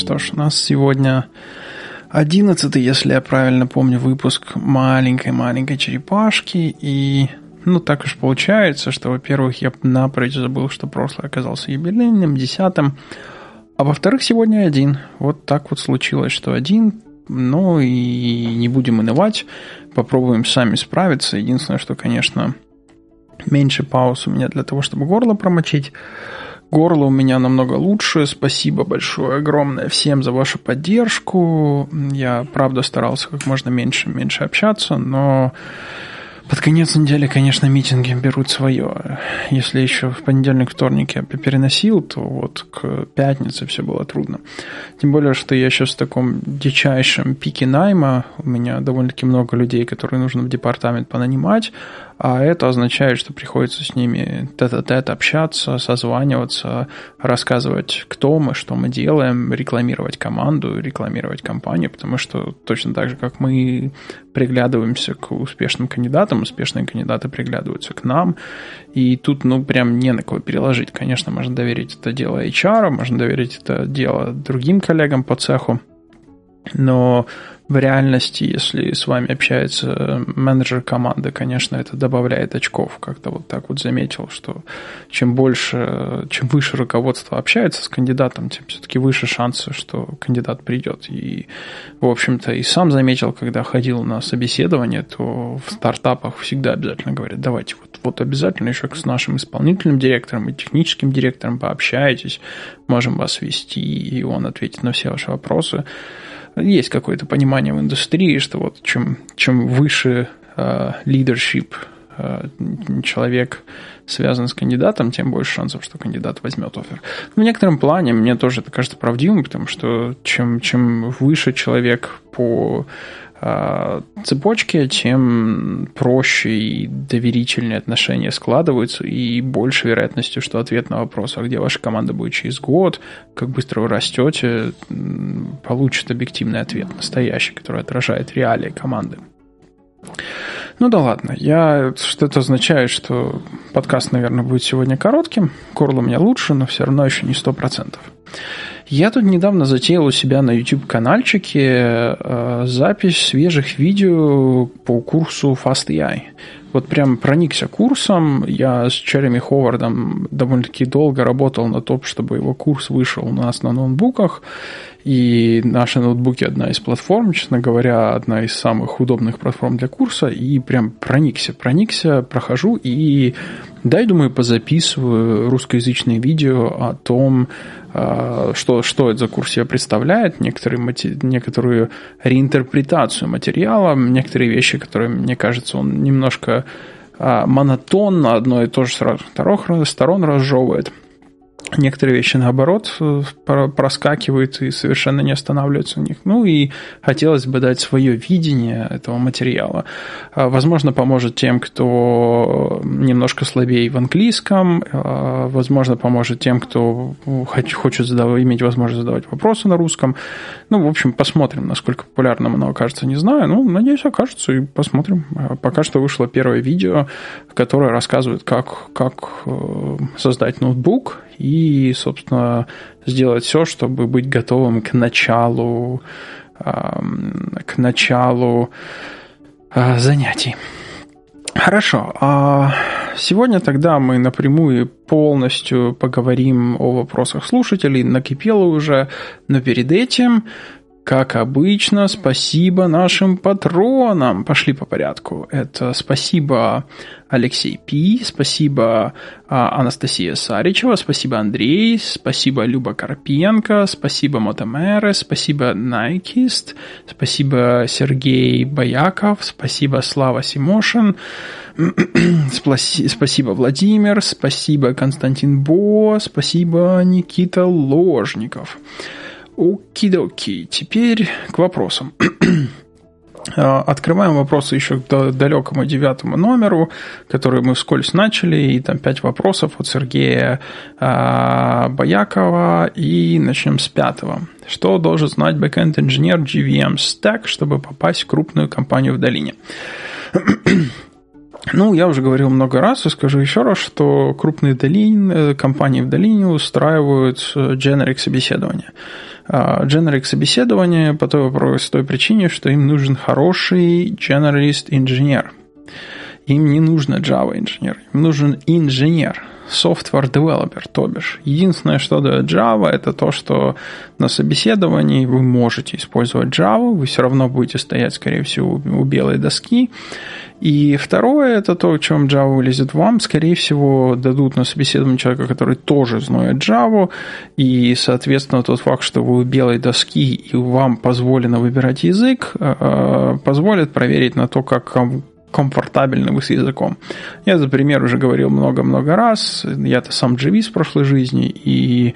Что ж, у нас сегодня одиннадцатый, если я правильно помню, выпуск маленькой-маленькой черепашки. И, ну, так уж получается, что, во-первых, я напрочь забыл, что прошлый оказался юбилейным, десятым. А во-вторых, сегодня один. Вот так вот случилось, что один. Ну и не будем унывать, попробуем сами справиться. Единственное, что, конечно, меньше пауз у меня для того, чтобы горло промочить. Горло у меня намного лучше. Спасибо большое, огромное всем за вашу поддержку. Я, правда, старался как можно меньше, меньше общаться, но под конец недели, конечно, митинги берут свое. Если еще в понедельник, вторник я переносил, то вот к пятнице все было трудно. Тем более, что я сейчас в таком дичайшем пике найма. У меня довольно-таки много людей, которые нужно в департамент понанимать а это означает, что приходится с ними тет-а-тет общаться, созваниваться, рассказывать, кто мы, что мы делаем, рекламировать команду, рекламировать компанию, потому что точно так же, как мы приглядываемся к успешным кандидатам, успешные кандидаты приглядываются к нам, и тут, ну, прям не на кого переложить. Конечно, можно доверить это дело HR, можно доверить это дело другим коллегам по цеху, но в реальности, если с вами общается менеджер команды, конечно, это добавляет очков. Как-то вот так вот заметил, что чем больше, чем выше руководство общается с кандидатом, тем все-таки выше шансы, что кандидат придет. И, в общем-то, и сам заметил, когда ходил на собеседование, то в стартапах всегда обязательно говорят, давайте вот, вот обязательно еще с нашим исполнительным директором и техническим директором пообщайтесь, можем вас вести, и он ответит на все ваши вопросы есть какое-то понимание в индустрии, что вот чем, чем выше uh, leadership uh, человек связан с кандидатом, тем больше шансов, что кандидат возьмет офер. В некотором плане мне тоже это кажется правдивым, потому что чем, чем выше человек по а, цепочке, тем проще и доверительнее отношения складываются, и больше вероятностью, что ответ на вопрос, а где ваша команда будет через год, как быстро вы растете, получит объективный ответ, настоящий, который отражает реалии команды. Ну да ладно, я что это означает, что подкаст, наверное, будет сегодня коротким. Горло у меня лучше, но все равно еще не сто процентов. Я тут недавно затеял у себя на YouTube-канальчике э, запись свежих видео по курсу FastAI. Вот прям проникся курсом. Я с Череми Ховардом довольно-таки долго работал на том, чтобы его курс вышел у нас на ноутбуках. И наши ноутбуки одна из платформ, честно говоря, одна из самых удобных платформ для курса. И прям проникся, проникся, прохожу и дай, думаю, позаписываю русскоязычные видео о том, а, что, что это за курс себя представляет, некоторые, некоторую реинтерпретацию материала, некоторые вещи, которые, мне кажется, он немножко а, монотонно одно и то же с вторых сторон разжевывает. Некоторые вещи, наоборот, э, проскакивают и совершенно не останавливаются у них. Ну и хотелось бы дать свое видение этого материала. А, возможно, поможет тем, кто немножко слабее в английском. А, возможно, поможет тем, кто хочет задавать, иметь возможность задавать вопросы на русском. Ну, в общем, посмотрим, насколько популярным оно окажется, не знаю. Ну, надеюсь, окажется, и посмотрим. А, пока что вышло первое видео, которое рассказывает, как, как э, создать ноутбук и, собственно, сделать все, чтобы быть готовым к началу, к началу а, занятий. Хорошо. А сегодня тогда мы напрямую полностью поговорим о вопросах слушателей. Накипело уже, но перед этим как обычно, спасибо нашим патронам. Пошли по порядку. Это спасибо Алексей Пи, спасибо а, Анастасия Саричева, спасибо Андрей, спасибо Люба Карпенко, спасибо Мотомеры, спасибо Найкист, спасибо Сергей Бояков, спасибо Слава Симошин, спасибо Владимир, спасибо Константин Бо, спасибо Никита Ложников. Окидоки. Теперь к вопросам. А, открываем вопросы еще к далекому девятому номеру, который мы вскользь начали, и там пять вопросов от Сергея а, Боякова, и начнем с пятого. Что должен знать бэкэнд-инженер GVM Stack, чтобы попасть в крупную компанию в долине? Ну, я уже говорил много раз и скажу еще раз, что крупные долины, э, компании в долине устраивают generic собеседования. Generic собеседование по той простой причине, что им нужен хороший generalist инженер. Им не нужно Java инженер, им нужен инженер software developer, то бишь. Единственное, что дает Java, это то, что на собеседовании вы можете использовать Java, вы все равно будете стоять, скорее всего, у белой доски. И второе, это то, чем Java вылезет вам, скорее всего, дадут на собеседование человека, который тоже знает Java, и, соответственно, тот факт, что вы у белой доски и вам позволено выбирать язык, э, э, позволит проверить на то, как комфортабельны вы с языком. Я за пример уже говорил много-много раз. Я-то сам JV с прошлой жизни, и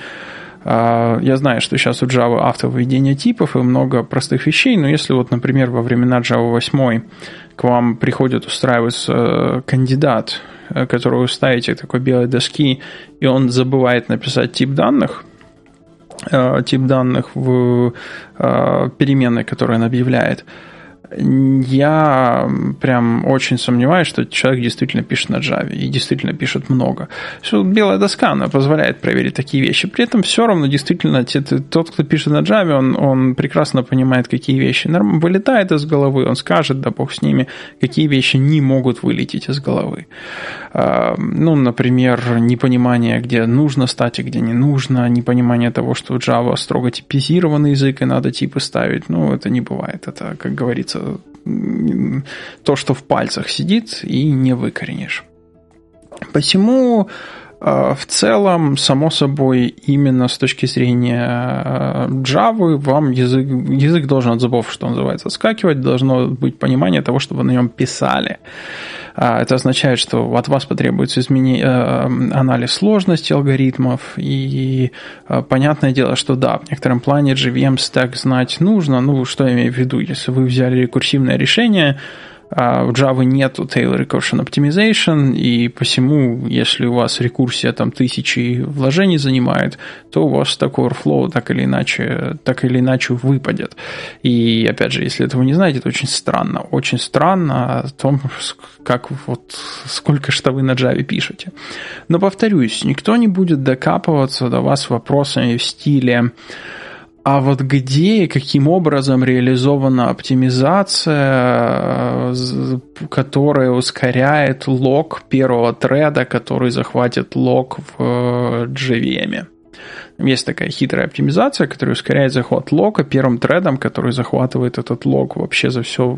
э, я знаю, что сейчас у Java автовыведение типов и много простых вещей, но если вот, например, во времена Java 8 к вам приходит устраиваться э, кандидат, э, которого вы ставите такой белой доски, и он забывает написать тип данных, э, тип данных в переменной, которую он объявляет, я прям очень сомневаюсь, что человек действительно пишет на Java и действительно пишет много. Все, белая доска, она позволяет проверить такие вещи. При этом все равно действительно тот, кто пишет на Java, он, он прекрасно понимает, какие вещи вылетают из головы, он скажет, да бог с ними, какие вещи не могут вылететь из головы. А, ну, например, непонимание, где нужно стать и где не нужно, непонимание того, что Java строго типизированный язык и надо типы ставить. Ну, это не бывает. Это, как говорится, то, что в пальцах сидит, и не выкоренишь. Посему э, в целом, само собой, именно с точки зрения э, Java, вам язык, язык должен от зубов, что называется, скакивать, должно быть понимание того, что вы на нем писали. А, это означает, что от вас потребуется измени... Э, анализ сложности алгоритмов, и э, понятное дело, что да, в некотором плане JVM стек знать нужно. Ну, что я имею в виду? Если вы взяли рекурсивное решение, а в Java нету Tail Recursion Optimization, и посему, если у вас рекурсия там тысячи вложений занимает, то у вас такой Overflow так или иначе, так или иначе выпадет. И, опять же, если этого не знаете, это очень странно. Очень странно о том, как вот сколько что вы на Java пишете. Но, повторюсь, никто не будет докапываться до вас вопросами в стиле а вот где и каким образом реализована оптимизация, которая ускоряет лог первого треда, который захватит лог в JVM? Есть такая хитрая оптимизация, которая ускоряет захват лока первым тредом, который захватывает этот лог вообще за все,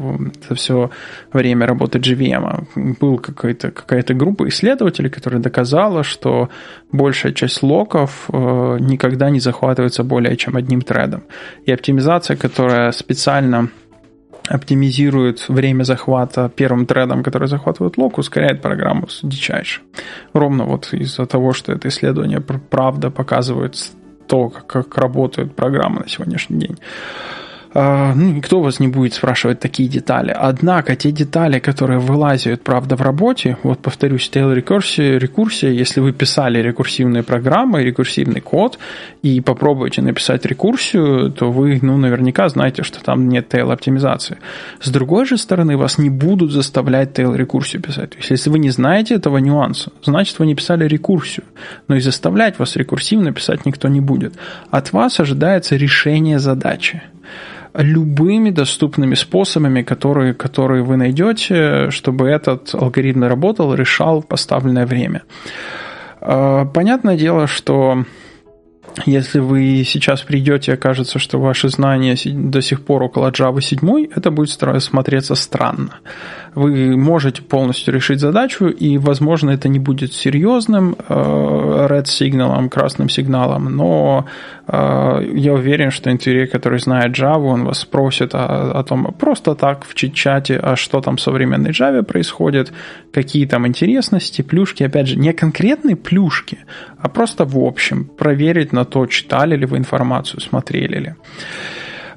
за все время работы JVM. Был какая-то какая группа исследователей, которая доказала, что большая часть локов э, никогда не захватывается более чем одним тредом. И оптимизация, которая специально оптимизирует время захвата первым тредом, который захватывает лог, ускоряет программу дичайше. Ровно вот из-за того, что это исследование правда показывает то, как, как работает программа на сегодняшний день. А, ну, никто вас не будет спрашивать такие детали. Однако те детали, которые вылазят, правда, в работе, вот повторюсь, tail рекурсия, рекурсия, если вы писали рекурсивные программы, рекурсивный код, и попробуете написать рекурсию, то вы, ну, наверняка знаете, что там нет tail оптимизации. С другой же стороны, вас не будут заставлять tail рекурсию писать. То есть, если вы не знаете этого нюанса, значит, вы не писали рекурсию. Но и заставлять вас рекурсивно писать никто не будет. От вас ожидается решение задачи любыми доступными способами, которые, которые вы найдете, чтобы этот алгоритм работал, решал поставленное время. А, понятное дело, что если вы сейчас придете окажется, что ваши знания до сих пор около Java 7, это будет смотреться странно. Вы можете полностью решить задачу, и, возможно, это не будет серьезным э, red сигналом, красным сигналом, но э, я уверен, что интервью, который знает Java, он вас спросит о, о том, просто так в чат-чате, а что там в современной Java происходит, какие там интересности, плюшки, опять же, не конкретные плюшки, а просто в общем, проверить на то, читали ли вы информацию, смотрели ли.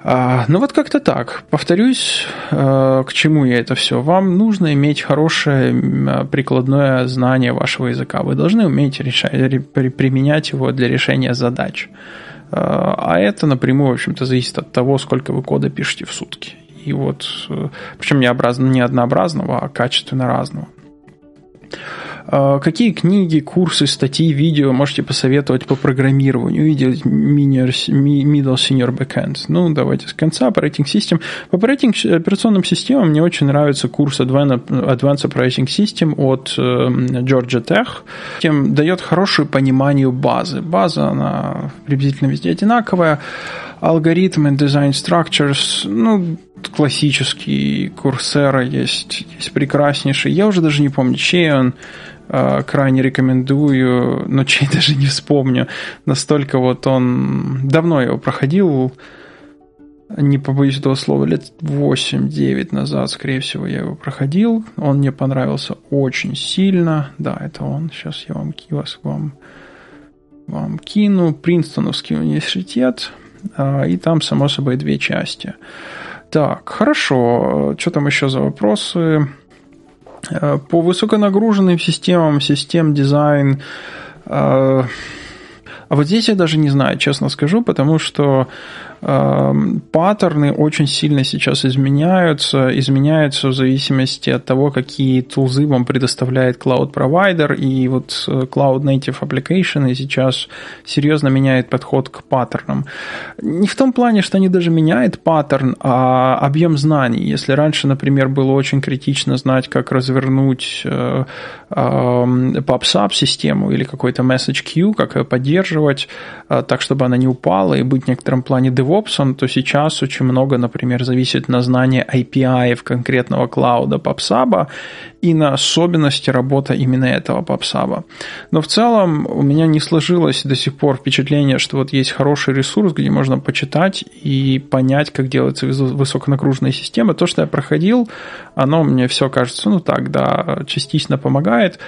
А, ну вот как-то так. Повторюсь, э, к чему я это все. Вам нужно иметь хорошее прикладное знание вашего языка. Вы должны уметь решать, применять его для решения задач. А это напрямую, в общем-то, зависит от того, сколько вы кода пишете в сутки. И вот, э, причем не, образно, не однообразного, а качественно разного. А, какие книги, курсы, статьи, видео можете посоветовать по программированию и делать middle senior backend? Ну, давайте с конца. Operating System. По operating, операционным системам мне очень нравится курс Advanced Operating System от э, Georgia Tech. Тем дает хорошее понимание базы. База, она приблизительно везде одинаковая. Алгоритмы, design structures, ну, классический Курсера есть, есть прекраснейший. Я уже даже не помню, чей он. Э, крайне рекомендую, но чей даже не вспомню. Настолько вот он... Давно его проходил, не побоюсь этого слова, лет 8-9 назад, скорее всего, я его проходил. Он мне понравился очень сильно. Да, это он. Сейчас я вам, вас, вам, вам кину. Принстоновский университет. А, и там, само собой, две части. Так, хорошо. Что там еще за вопросы? Э, по высоконагруженным системам, систем дизайн, э, а вот здесь я даже не знаю, честно скажу, потому что Эм, паттерны очень сильно сейчас изменяются, изменяются в зависимости от того, какие тулзы вам предоставляет Cloud Provider, и вот э, Cloud Native Application сейчас серьезно меняет подход к паттернам. Не в том плане, что они даже меняют паттерн, а объем знаний. Если раньше, например, было очень критично знать, как развернуть э, э, PubSub систему или какой-то message queue, как ее поддерживать, так, чтобы она не упала и быть в некотором плане DevOps, то сейчас очень много, например, зависит на знании API конкретного клауда PubSub и на особенности работы именно этого PubSub. Но в целом у меня не сложилось до сих пор впечатление, что вот есть хороший ресурс, где можно почитать и понять, как делается высоконагруженная система. То, что я проходил, оно мне все кажется, ну так, да, частично помогает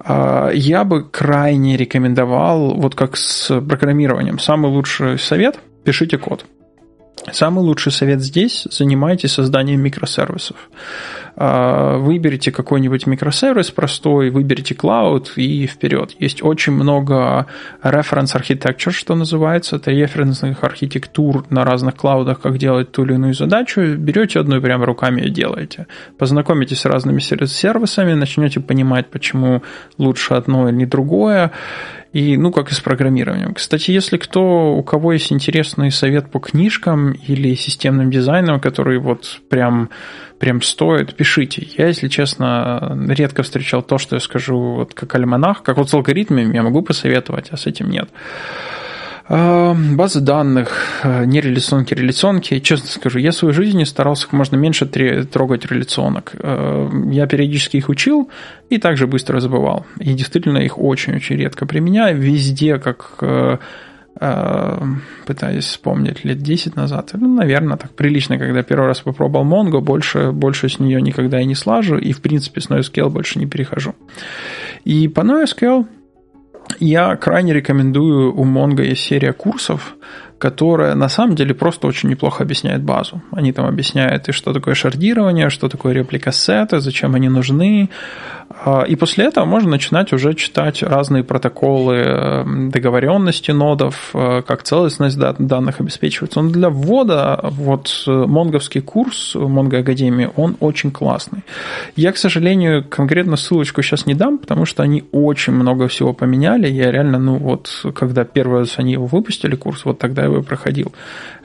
а, я бы крайне рекомендовал, вот как с программированием, самый лучший совет – пишите код. Самый лучший совет здесь – занимайтесь созданием микросервисов. А, выберите какой-нибудь микросервис простой, выберите клауд и вперед. Есть очень много reference architecture, что называется, это референсных архитектур на разных клаудах, как делать ту или иную задачу. Берете одну и прямо руками ее делаете. Познакомитесь с разными сервисами, начнете понимать, почему лучше одно или другое. И, ну, как и с программированием. Кстати, если кто, у кого есть интересный совет по книжкам или системным дизайнам, который вот прям, прям стоит, пишите. Я, если честно, редко встречал то, что я скажу вот как альманах, как вот с алгоритмами я могу посоветовать, а с этим нет. А, базы данных, а, не реляционки, реляционки. Честно скажу, я в своей жизни старался как можно меньше трогать реляционок. А, я периодически их учил и также быстро забывал. И действительно их очень-очень редко применяю. Везде, как пытаюсь вспомнить, лет 10 назад, ну, наверное, так прилично, когда первый раз попробовал Mongo, больше, больше с нее никогда и не слажу, и, в принципе, с NoSQL больше не перехожу. И по NoSQL я крайне рекомендую, у Mongo есть серия курсов, которая на самом деле просто очень неплохо объясняет базу. Они там объясняют, и что такое шардирование, что такое репликассеты, зачем они нужны, а, и после этого можно начинать уже читать разные протоколы эм, договоренности нодов, э, как целостность данных обеспечивается. Но для ввода вот э, монговский курс Монго Академии, он очень классный. Я, к сожалению, конкретно ссылочку сейчас не дам, потому что они очень много всего поменяли. Я реально, ну вот, когда первый раз они его выпустили, курс, вот тогда его проходил.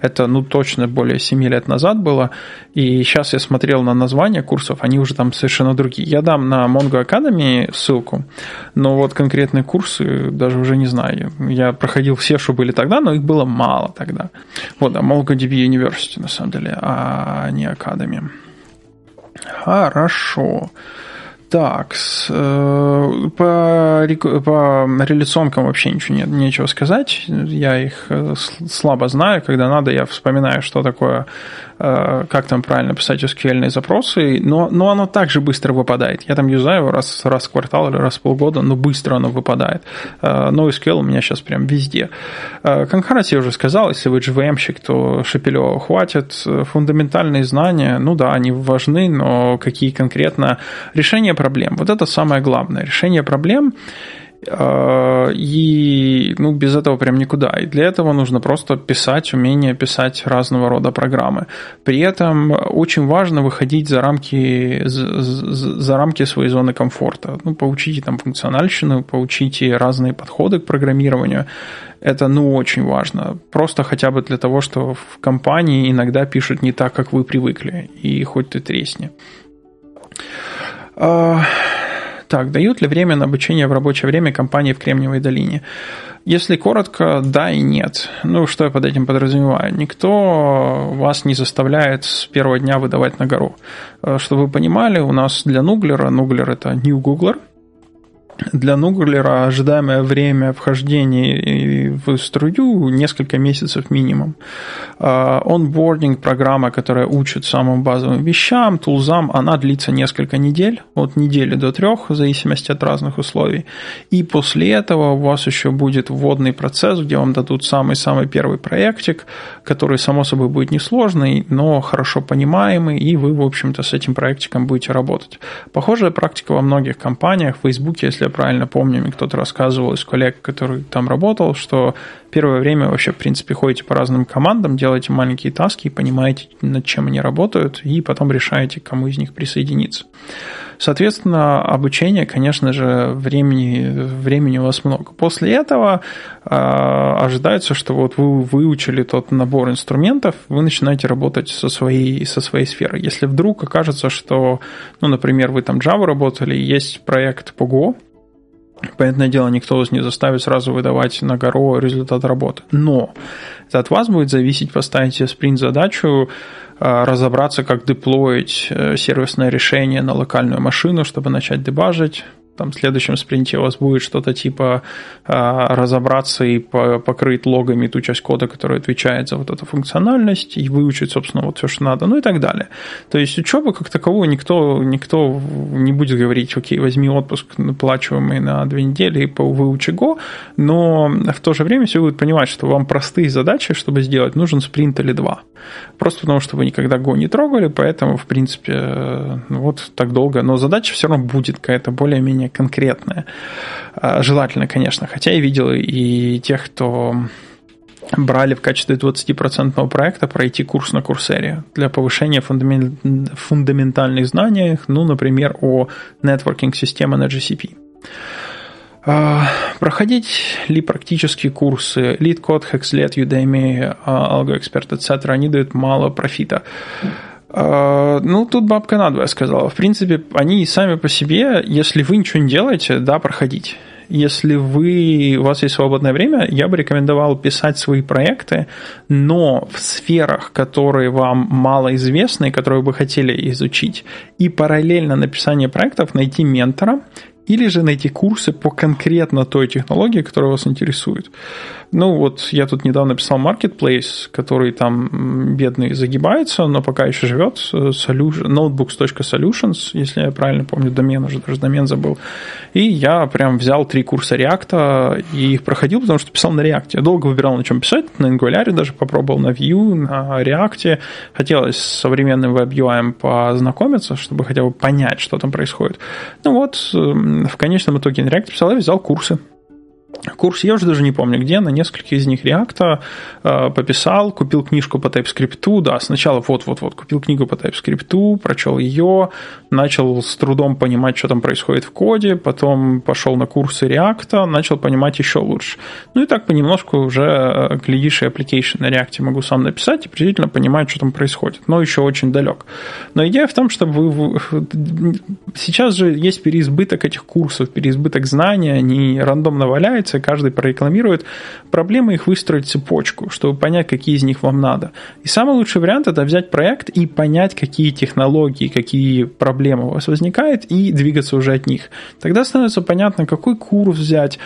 Это, ну, точно более 7 лет назад было. И сейчас я смотрел на названия курсов, они уже там совершенно другие. Я дам на Mongo Academy ссылку, но вот конкретные курсы даже уже не знаю. Я проходил все, что были тогда, но их было мало тогда. Вот, а MongoDB University, на самом деле, а не Academy. Хорошо. Так, э, по, по реляционкам вообще ничего нет, нечего сказать. Я их э, слабо знаю. Когда надо, я вспоминаю, что такое Э, как там правильно писать SQL запросы, но, но оно также быстро выпадает. Я там юзаю раз, раз в квартал или раз в полгода, но быстро оно выпадает. Но SQL у меня сейчас прям везде. Э, я уже сказал, если вы GVM-щик, то Шепелева хватит. Фундаментальные знания, ну да, они важны, но какие конкретно решения проблем? Вот это самое главное. Решение проблем Э, и ну, без этого прям никуда. И для этого нужно просто писать, умение писать разного рода программы. При этом очень важно выходить за рамки, за, за рамки своей зоны комфорта. Ну, поучите там функциональщину, поучите разные подходы к программированию. Это, ну, очень важно. Просто хотя бы для того, что в компании иногда пишут не так, как вы привыкли. И хоть ты тресни. Э, так, дают ли время на обучение в рабочее время компании в Кремниевой долине? Если коротко, да и нет. Ну, что я под этим подразумеваю? Никто вас не заставляет с первого дня выдавать на гору. Э, чтобы вы понимали, у нас для Нуглера, Нуглер это New Googler – для Нуглера ожидаемое время вхождения в струю несколько месяцев минимум. А, онбординг программа, которая учит самым базовым вещам, тулзам, она длится несколько недель, от недели до трех, в зависимости от разных условий. И после этого у вас еще будет вводный процесс, где вам дадут самый-самый первый проектик, который, само собой, будет несложный, но хорошо понимаемый, и вы, в общем-то, с этим проектиком будете работать. Похожая практика во многих компаниях. В Facebook, если я правильно помню, мне кто-то рассказывал из коллег, который там работал, что первое время вообще, в принципе, ходите по разным командам, делаете маленькие таски, понимаете, над чем они работают, и потом решаете, к кому из них присоединиться. Соответственно, обучение, конечно же, времени, времени у вас много. После этого э, ожидается, что вот вы выучили тот набор инструментов, вы начинаете работать со своей, со своей сферой. Если вдруг окажется, что, ну, например, вы там Java работали, есть проект по Go, Понятное дело, никто вас не заставит сразу выдавать на гору результат работы. Но это от вас будет зависеть, поставить себе спринт-задачу, а, разобраться, как деплоить э, сервисное решение на локальную машину, чтобы начать дебажить, там в следующем спринте у вас будет что-то типа а, разобраться и покрыть логами ту часть кода, которая отвечает за вот эту функциональность, и выучить, собственно, вот все, что надо, ну и так далее. То есть учеба как такового никто, никто не будет говорить, окей, возьми отпуск наплачиваемый на две недели и выучи Go, но в то же время все будут понимать, что вам простые задачи, чтобы сделать, нужен спринт или два. Просто потому, что вы никогда Go не трогали, поэтому, в принципе, ну вот так долго. Но задача все равно будет какая-то более-менее конкретная. А, желательно, конечно. Хотя я видел и тех, кто брали в качестве 20% проекта пройти курс на Курсере для повышения фундаментальных знаний, ну, например, о нетворкинг-системе на GCP. А, проходить ли практические курсы LeetCode, HexLet, Udemy, AlgoExpert, etc. они дают мало профита. А, ну, тут бабка надвое сказала. В принципе, они сами по себе, если вы ничего не делаете, да, проходить. Если вы, у вас есть свободное время, я бы рекомендовал писать свои проекты, но в сферах, которые вам мало известны, которые вы хотели изучить, и параллельно написание проектов найти ментора, или же найти курсы по конкретно той технологии, которая вас интересует. Ну вот я тут недавно писал Marketplace, который там бедный загибается, но пока еще живет, solution, notebooks.solutions, если я правильно помню домен, уже даже домен забыл. И я прям взял три курса React и их проходил, потому что писал на React. Я долго выбирал, на чем писать, на Angular даже попробовал, на Vue, на React. Хотелось с современным WebUI познакомиться, чтобы хотя бы понять, что там происходит. Ну вот, в конечном итоге React писал и взял курсы курс, я уже даже не помню где, на нескольких из них React э, пописал, купил книжку по TypeScript, да, сначала вот-вот-вот, купил книгу по TypeScript, прочел ее, начал с трудом понимать, что там происходит в коде, потом пошел на курсы React, начал понимать еще лучше. Ну и так понемножку уже, э, глядишь, и application на React могу сам написать и приблизительно понимать, что там происходит, но еще очень далек. Но идея в том, чтобы вы... Сейчас же есть переизбыток этих курсов, переизбыток знаний, они рандомно валяются, появляется, каждый прорекламирует. Проблема их выстроить цепочку, чтобы понять, какие из них вам надо. И самый лучший вариант это взять проект и понять, какие технологии, какие проблемы у вас возникают, и двигаться уже от них. Тогда становится понятно, какой курс взять,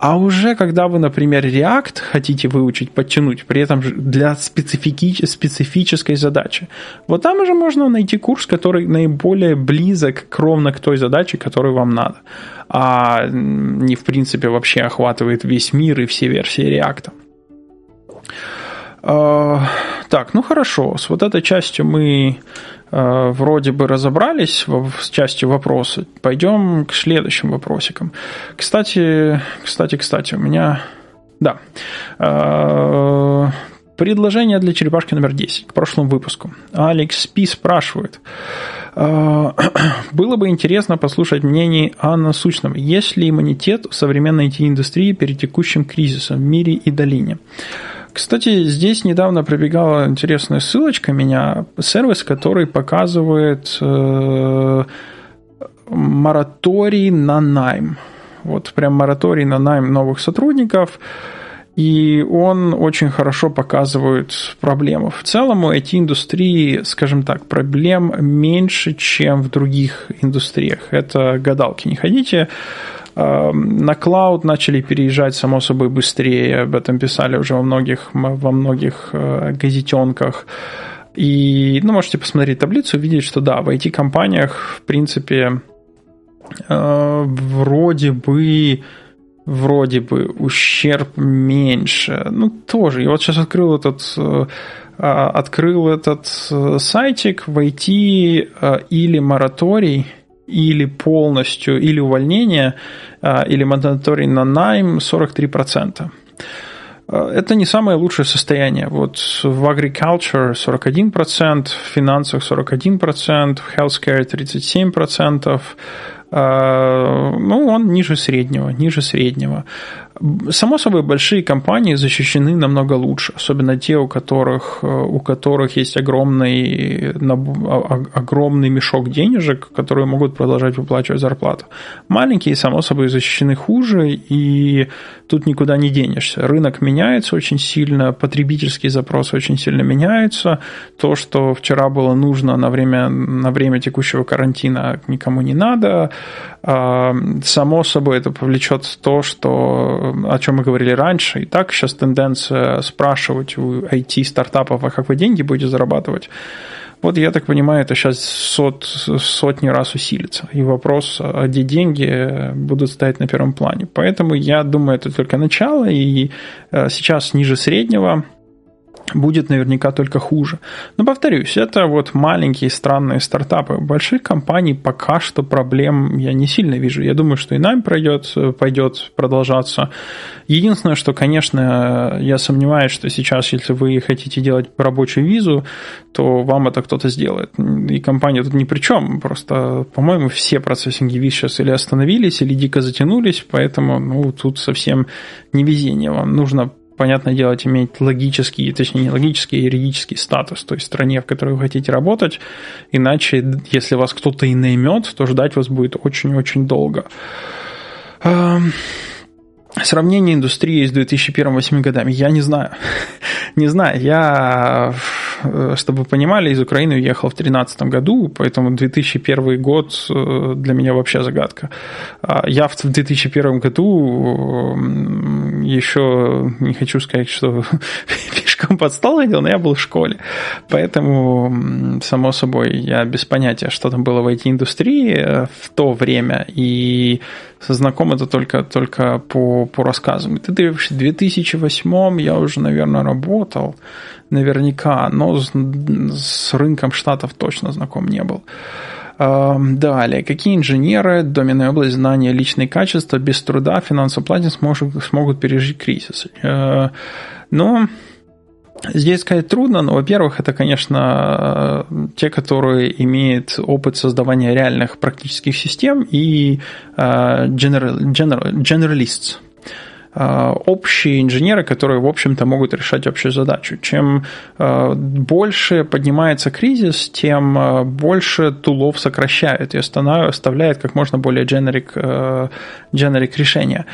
а уже когда вы, например, React хотите выучить, подтянуть, при этом для специфики, специфической задачи, вот там уже можно найти курс, который наиболее близок к ровно к той задаче, которую вам надо. А не, в принципе, вообще охватывает весь мир и все версии React. А, Так, ну хорошо, с вот этой частью мы вроде бы разобрались с частью вопроса. Пойдем к следующим вопросикам. Кстати, кстати, кстати, у меня... Да. Э, предложение для черепашки номер 10 к прошлому выпуску. Алекс Пи спрашивает. Э, было бы интересно послушать мнение о насущном. Есть ли иммунитет в современной IT-индустрии перед текущим кризисом в мире и долине? Кстати, здесь недавно пробегала интересная ссылочка меня, сервис, который показывает э, мораторий на найм. Вот прям мораторий на найм новых сотрудников. И он очень хорошо показывает проблему. В целом у IT-индустрии, скажем так, проблем меньше, чем в других индустриях. Это гадалки не ходите. Эм, на клауд начали переезжать, само собой, быстрее. Об этом писали уже во многих, во многих э, газетенках. И, ну, можете посмотреть таблицу, увидеть, что да, в IT-компаниях, в принципе, э, вроде бы вроде бы ущерб меньше. Ну, тоже. Я вот сейчас открыл этот э, а, открыл этот сайтик, войти или мораторий – или полностью, или увольнение, а, или мораторий на найм 43%. А, это не самое лучшее состояние. Вот в agriculture 41%, в финансах 41%, в healthcare 37%, а, ну, он ниже среднего, ниже среднего. Само собой, большие компании защищены намного лучше, особенно те, у которых, у которых есть огромный, огромный мешок денежек, которые могут продолжать выплачивать зарплату. Маленькие, само собой, защищены хуже, и тут никуда не денешься. Рынок меняется очень сильно, потребительские запросы очень сильно меняются. То, что вчера было нужно на время, на время текущего карантина, никому не надо. А, само собой, это повлечет то, что о чем мы говорили раньше, и так сейчас тенденция спрашивать у IT-стартапов, а как вы деньги будете зарабатывать, вот я так понимаю, это сейчас сот, сотни раз усилится. И вопрос, а где деньги, будут стоять на первом плане. Поэтому я думаю, это только начало, и э, сейчас ниже среднего – будет наверняка только хуже. Но повторюсь, это вот маленькие странные стартапы. Больших компаний пока что проблем я не сильно вижу. Я думаю, что и нам пройдет, пойдет продолжаться. Единственное, что, конечно, я сомневаюсь, что сейчас, если вы хотите делать рабочую визу, то вам это кто-то сделает. И компания тут ни при чем. Просто, по-моему, все процессинги виз сейчас или остановились, или дико затянулись, поэтому ну, тут совсем не везение. Вам нужно понятное дело, иметь логический, точнее не логический, а юридический статус той стране, в которой вы хотите работать. Иначе, если вас кто-то и наймет, то ждать вас будет очень-очень долго. Сравнение индустрии с 2001-2008 годами. Я не знаю. не знаю. Я, чтобы вы понимали, из Украины уехал в 2013 году, поэтому 2001 год э, для меня вообще загадка. А я в 2001 году еще не хочу сказать, что пешком под стол ходил, но я был в школе. Поэтому, само собой, я без понятия, что там было в IT-индустрии э, в то время. И знаком это только, только по, по рассказам. И ты в 2008 я уже, наверное, работал, наверняка, но с, с рынком штатов точно знаком не был. Далее, какие инженеры, доменная область знания, личные качества без труда финансовый платить смогут, смогут пережить кризис? Э, но Здесь сказать трудно, но, во-первых, это, конечно, те, которые имеют опыт создавания реальных практических систем и general, general, generalists – Э, общие инженеры, которые, в общем-то, могут решать общую задачу. Чем э, больше поднимается кризис, тем э, больше тулов сокращают и оставляют как можно более generic, generic решения.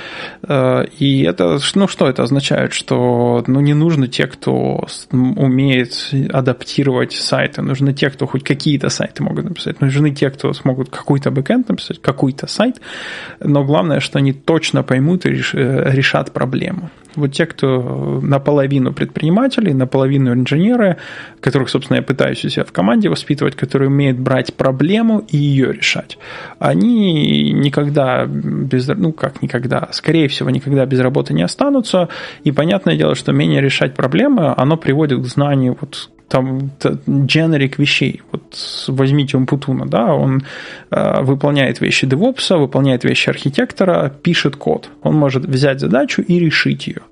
И это, ну что это означает? Что ну, не нужны те, кто умеет адаптировать сайты, нужны те, кто хоть какие-то сайты могут написать, нужны те, кто смогут какой-то бэкэнд написать, какой-то сайт, но главное, что они точно поймут и решат решат проблему. Вот те, кто наполовину предприниматели, наполовину инженеры, которых, собственно, я пытаюсь у себя в команде воспитывать, которые умеют брать проблему и ее решать, они никогда без, ну как никогда, скорее всего, никогда без работы не останутся. И понятное дело, что умение решать проблемы, оно приводит к знанию вот там generic вещей. Вот возьмите Умпутуна, да, он э, выполняет вещи DevOps, выполняет вещи архитектора, пишет код. Он может взять задачу и решить ее.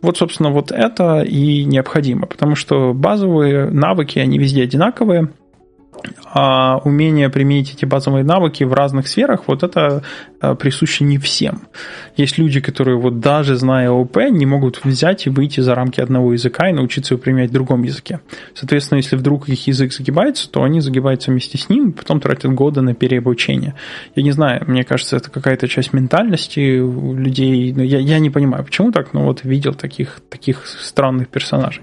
Вот, собственно, вот это и необходимо, потому что базовые навыки, они везде одинаковые – а умение применить эти базовые навыки в разных сферах, вот это а, присуще не всем. Есть люди, которые вот даже зная ОП, не могут взять и выйти за рамки одного языка и научиться его применять в другом языке. Соответственно, если вдруг их язык загибается, то они загибаются вместе с ним, потом тратят годы на переобучение. Я не знаю, мне кажется, это какая-то часть ментальности людей. Я, я не понимаю, почему так, но вот видел таких, таких странных персонажей.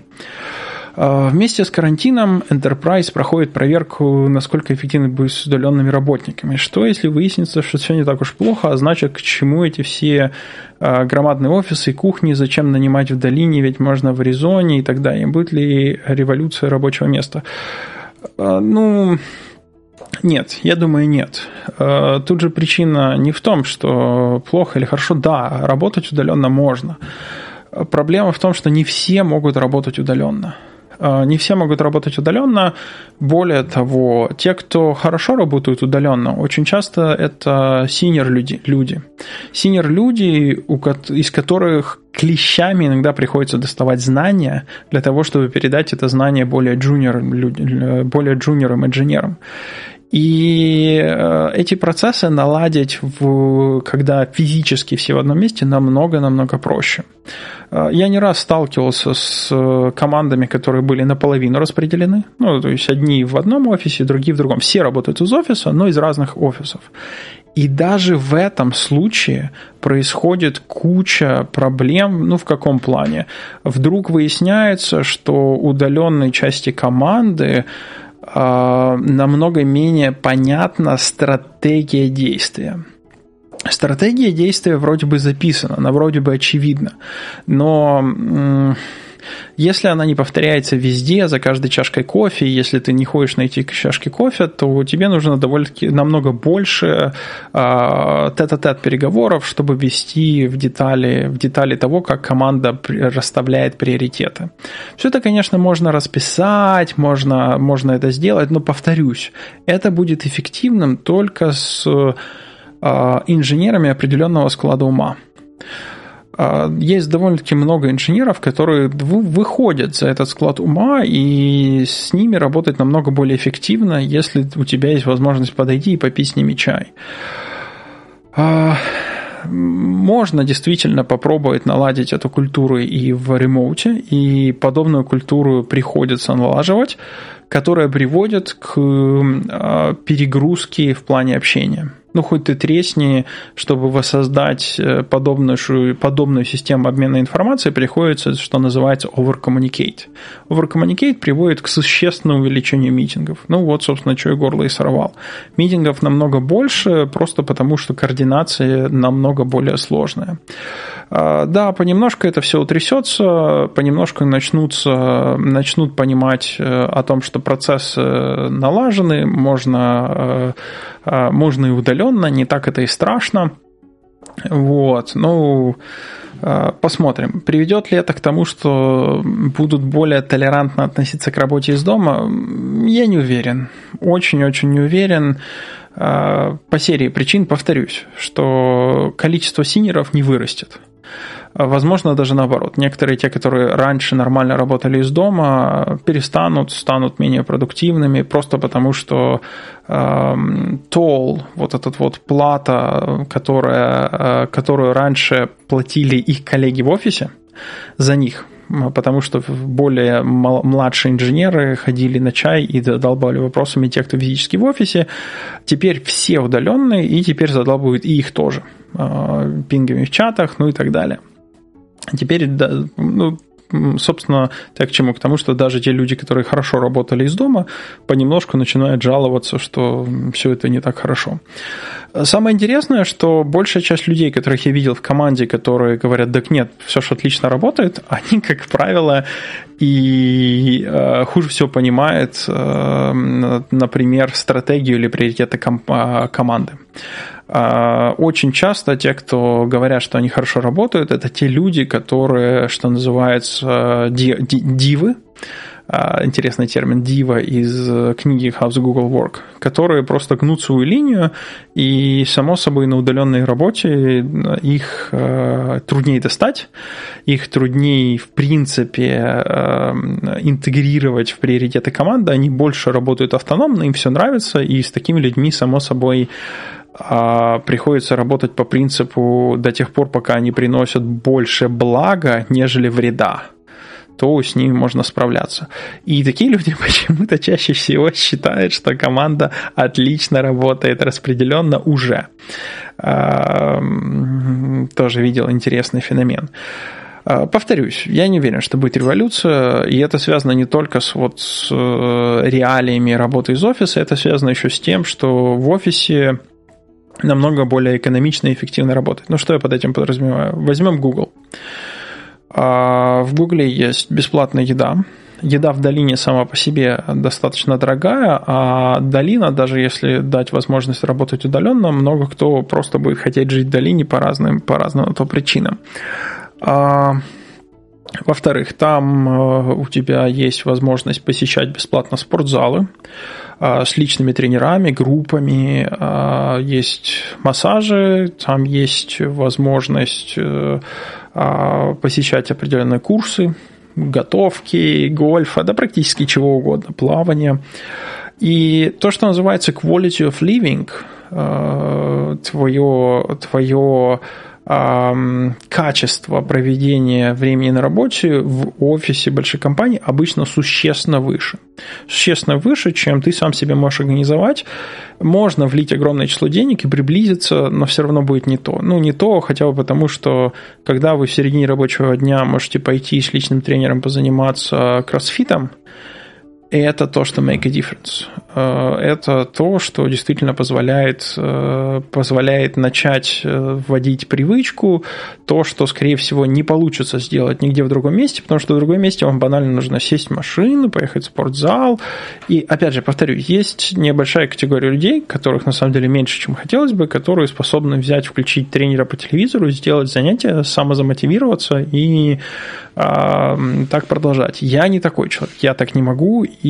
А, вместе с карантином Enterprise проходит проверку, насколько эффективны будет с удаленными работниками. Что, если выяснится, что все не так уж плохо, а значит, к чему эти все а, громадные офисы и кухни, зачем нанимать в долине, ведь можно в Аризоне и так далее. Будет ли революция рабочего места? А, ну, нет, я думаю, нет. Тут же причина не в том, что плохо или хорошо. Да, работать удаленно можно. Проблема в том, что не все могут работать удаленно. А, не все могут работать удаленно. Более того, те, кто хорошо работают удаленно, очень часто это синер люди. люди. Синер люди, из которых клещами иногда приходится доставать знания для того, чтобы передать это знание более джуниорам, более джуниорам инженерам. И э, эти процессы наладить, в, когда физически все в одном месте, намного-намного проще. Э, я не раз сталкивался с э, командами, которые были наполовину распределены. Ну, то есть одни в одном офисе, другие в другом. Все работают из офиса, но из разных офисов. И даже в этом случае происходит куча проблем. Ну, в каком плане? Вдруг выясняется, что удаленные части команды э, намного менее понятна стратегия действия. Стратегия действия вроде бы записана, она вроде бы очевидна, но если она не повторяется везде, за каждой чашкой кофе, если ты не ходишь найти чашки кофе, то тебе нужно довольно-таки намного больше э, тет-а-тет переговоров, чтобы ввести в детали, в детали того, как команда расставляет приоритеты. Все это, конечно, можно расписать, можно, можно это сделать, но повторюсь, это будет эффективным только с э, инженерами определенного склада ума. А, есть довольно-таки много инженеров, которые выходят за этот склад ума, и с ними работать намного более эффективно, если у тебя есть возможность подойти и попить с ними чай. А, можно действительно попробовать наладить эту культуру и в ремоуте, и подобную культуру приходится налаживать, которая приводит к а, перегрузке в плане общения ну хоть ты тресни, чтобы воссоздать э, подобную, подобную систему обмена информацией, приходится, что называется, overcommunicate. Overcommunicate приводит к существенному увеличению митингов. Ну вот, собственно, что и горло и сорвал. Митингов намного больше, просто потому что координация намного более сложная. А, да, понемножку это все утрясется, понемножку начнутся, начнут понимать э, о том, что процессы налажены, можно, э, можно и удаленно, не так это и страшно. Вот, ну, э, посмотрим. Приведет ли это к тому, что будут более толерантно относиться к работе из дома? Я не уверен. Очень-очень не уверен. По серии причин повторюсь, что количество синеров не вырастет. Возможно, даже наоборот. Некоторые те, которые раньше нормально работали из дома, перестанут, станут менее продуктивными, просто потому что э, тол, вот этот вот плата, которая, э, которую раньше платили их коллеги в офисе за них, потому что более младшие инженеры ходили на чай и задолбали вопросами те, кто физически в офисе. Теперь все удаленные, и теперь задолбывают и их тоже. Э, пингами в чатах, ну и так далее. Теперь, да, ну, собственно, так к чему? К тому, что даже те люди, которые хорошо работали из дома, понемножку начинают жаловаться, что все это не так хорошо. Самое интересное, что большая часть людей, которых я видел в команде, которые говорят, так нет, все же отлично работает, они, как правило, и э, хуже всего понимают, э, например, стратегию или приоритеты ком- а, команды. Э, очень часто те, кто говорят, что они хорошо работают, это те люди, которые, что называется, дивы, а, интересный термин дива из э, книги How's Google Work, которые просто гнут свою линию, и, само собой, на удаленной работе э, их э, труднее достать, их труднее, в принципе, интегрировать в приоритеты команды, они больше работают автономно, им все нравится, и с такими людьми, само собой, а, приходится работать по принципу до тех пор, пока они приносят больше блага, нежели вреда то с ними можно справляться. И такие люди почему-то чаще всего считают, что команда отлично работает распределенно уже. Тоже видел интересный феномен. А, повторюсь, я не уверен, что будет революция, и это связано не только с, вот, с э, реалиями работы из офиса, это связано еще с тем, что в офисе намного более экономично и эффективно работать. Ну, что я под этим подразумеваю? Возьмем Google. А, в Гугле есть бесплатная еда. Еда в долине сама по себе достаточно дорогая, а долина, даже если дать возможность работать удаленно, много кто просто будет хотеть жить в долине по разным, по разным то причинам. А, во-вторых, там э, у тебя есть возможность посещать бесплатно спортзалы с личными тренерами, группами, э, есть массажи, там есть возможность посещать определенные курсы, готовки, гольфа, да практически чего угодно, плавания. И то, что называется quality of living, твое, твое качество проведения времени на работе в офисе большой компании обычно существенно выше. Существенно выше, чем ты сам себе можешь организовать. Можно влить огромное число денег и приблизиться, но все равно будет не то. Ну, не то хотя бы потому, что когда вы в середине рабочего дня можете пойти с личным тренером позаниматься кроссфитом, это то, что make a difference. Э, это то, что действительно позволяет, э, позволяет начать э, вводить привычку, то, что, скорее всего, не получится сделать нигде в другом месте, потому что в другом месте вам банально нужно сесть в машину, поехать в спортзал. И, опять же, повторю, есть небольшая категория людей, которых на самом деле меньше, чем хотелось бы, которые способны взять, включить тренера по телевизору, сделать занятия, самозамотивироваться и так продолжать. Я не такой человек, я так не могу, и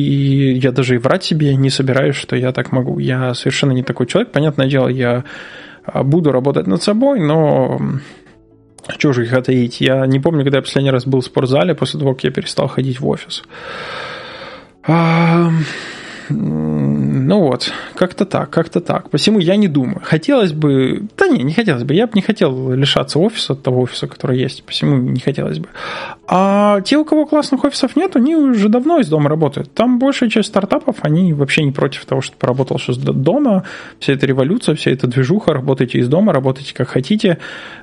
я даже и врать себе не собираюсь, что я так могу. Я совершенно не такой человек. Понятное дело, я а, буду работать над собой, но что же их отаить? Я не помню, когда я последний раз был в спортзале после того, как я перестал ходить в офис. Ну вот, как-то так, как-то так. Посему я не думаю. Хотелось бы... Да не, не хотелось бы. Я бы не хотел лишаться офиса, того офиса, который есть. Посему не хотелось бы. А те, у кого классных офисов нет, они уже давно из дома работают. Там большая часть стартапов, они вообще не против того, что поработал сейчас дома. Вся эта революция, вся эта движуха, работайте из дома, работайте как хотите.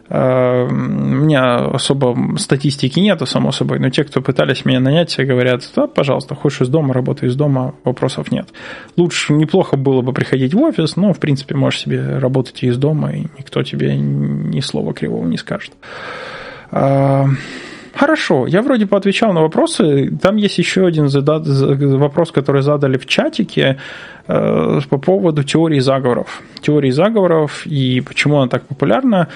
А, у меня особо статистики нету, само собой, но те, кто пытались меня нанять, все говорят, да, пожалуйста, хочешь из дома, работай из дома, вопросов нет. Лучше, неплохо было бы приходить в офис, но, в принципе, можешь себе работать и из дома, и никто тебе ни слова кривого не скажет. А, Хорошо, я вроде поотвечал на вопросы. Там есть еще один задат, вопрос, который задали в чатике э, по поводу теории заговоров. Теории заговоров и почему она так популярна.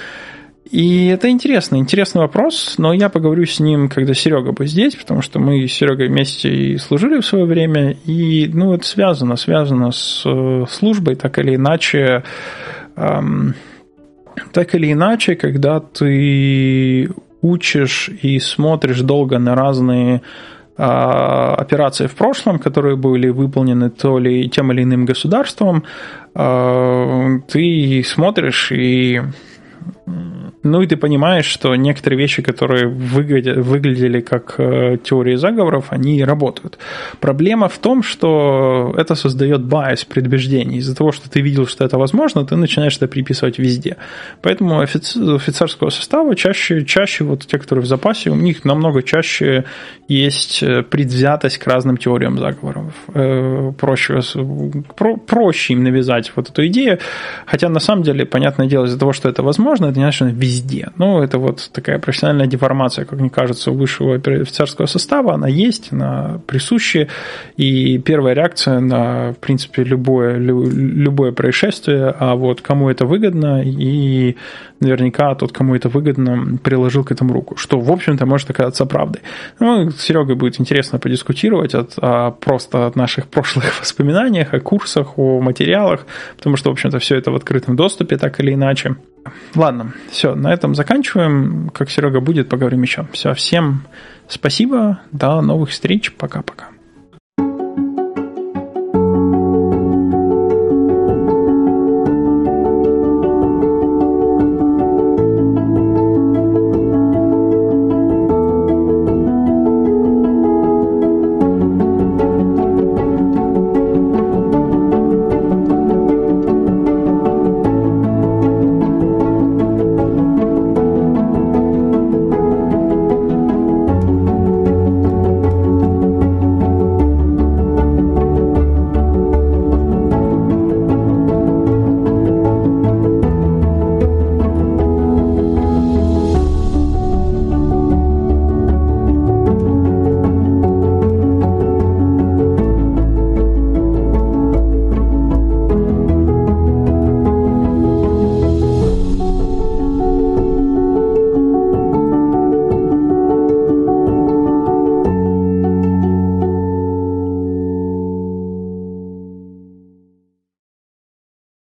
И это интересно, интересный вопрос, но я поговорю с ним, когда Серега будет здесь, потому что мы с Серегой вместе и служили в свое время, и ну, это связано, связано с э, службой, так или иначе, эм, так или иначе, когда ты учишь и смотришь долго на разные э, операции в прошлом, которые были выполнены то ли тем или иным государством, э, ты смотришь и Ну и ты понимаешь, что некоторые вещи, которые выглядели, выглядели как э, теории заговоров, они работают. Проблема в том, что это создает байс, предубеждение. Из-за того, что ты видел, что это возможно, ты начинаешь это приписывать везде. Поэтому офицерского состава чаще, чаще вот те, которые в запасе, у них намного чаще есть э, предвзятость к разным теориям заговоров. Э, проще, про, проще им навязать вот эту идею, хотя на самом деле, понятное дело, из-за того, что это возможно, это не значит, что везде. Ну, это вот такая профессиональная деформация, как мне кажется, у высшего офицерского состава, она есть, она присущая, и первая реакция на, в принципе, любое, любое происшествие, а вот кому это выгодно, и наверняка тот, кому это выгодно, приложил к этому руку, что, в общем-то, может оказаться правдой. Ну, с Серегой будет интересно подискутировать от, о, просто от наших прошлых воспоминаниях, о курсах, о материалах, потому что, в общем-то, все это в открытом доступе, так или иначе. Ладно, все, на этом заканчиваем. Как Серега будет, поговорим еще. Все, всем спасибо, до новых встреч, пока-пока.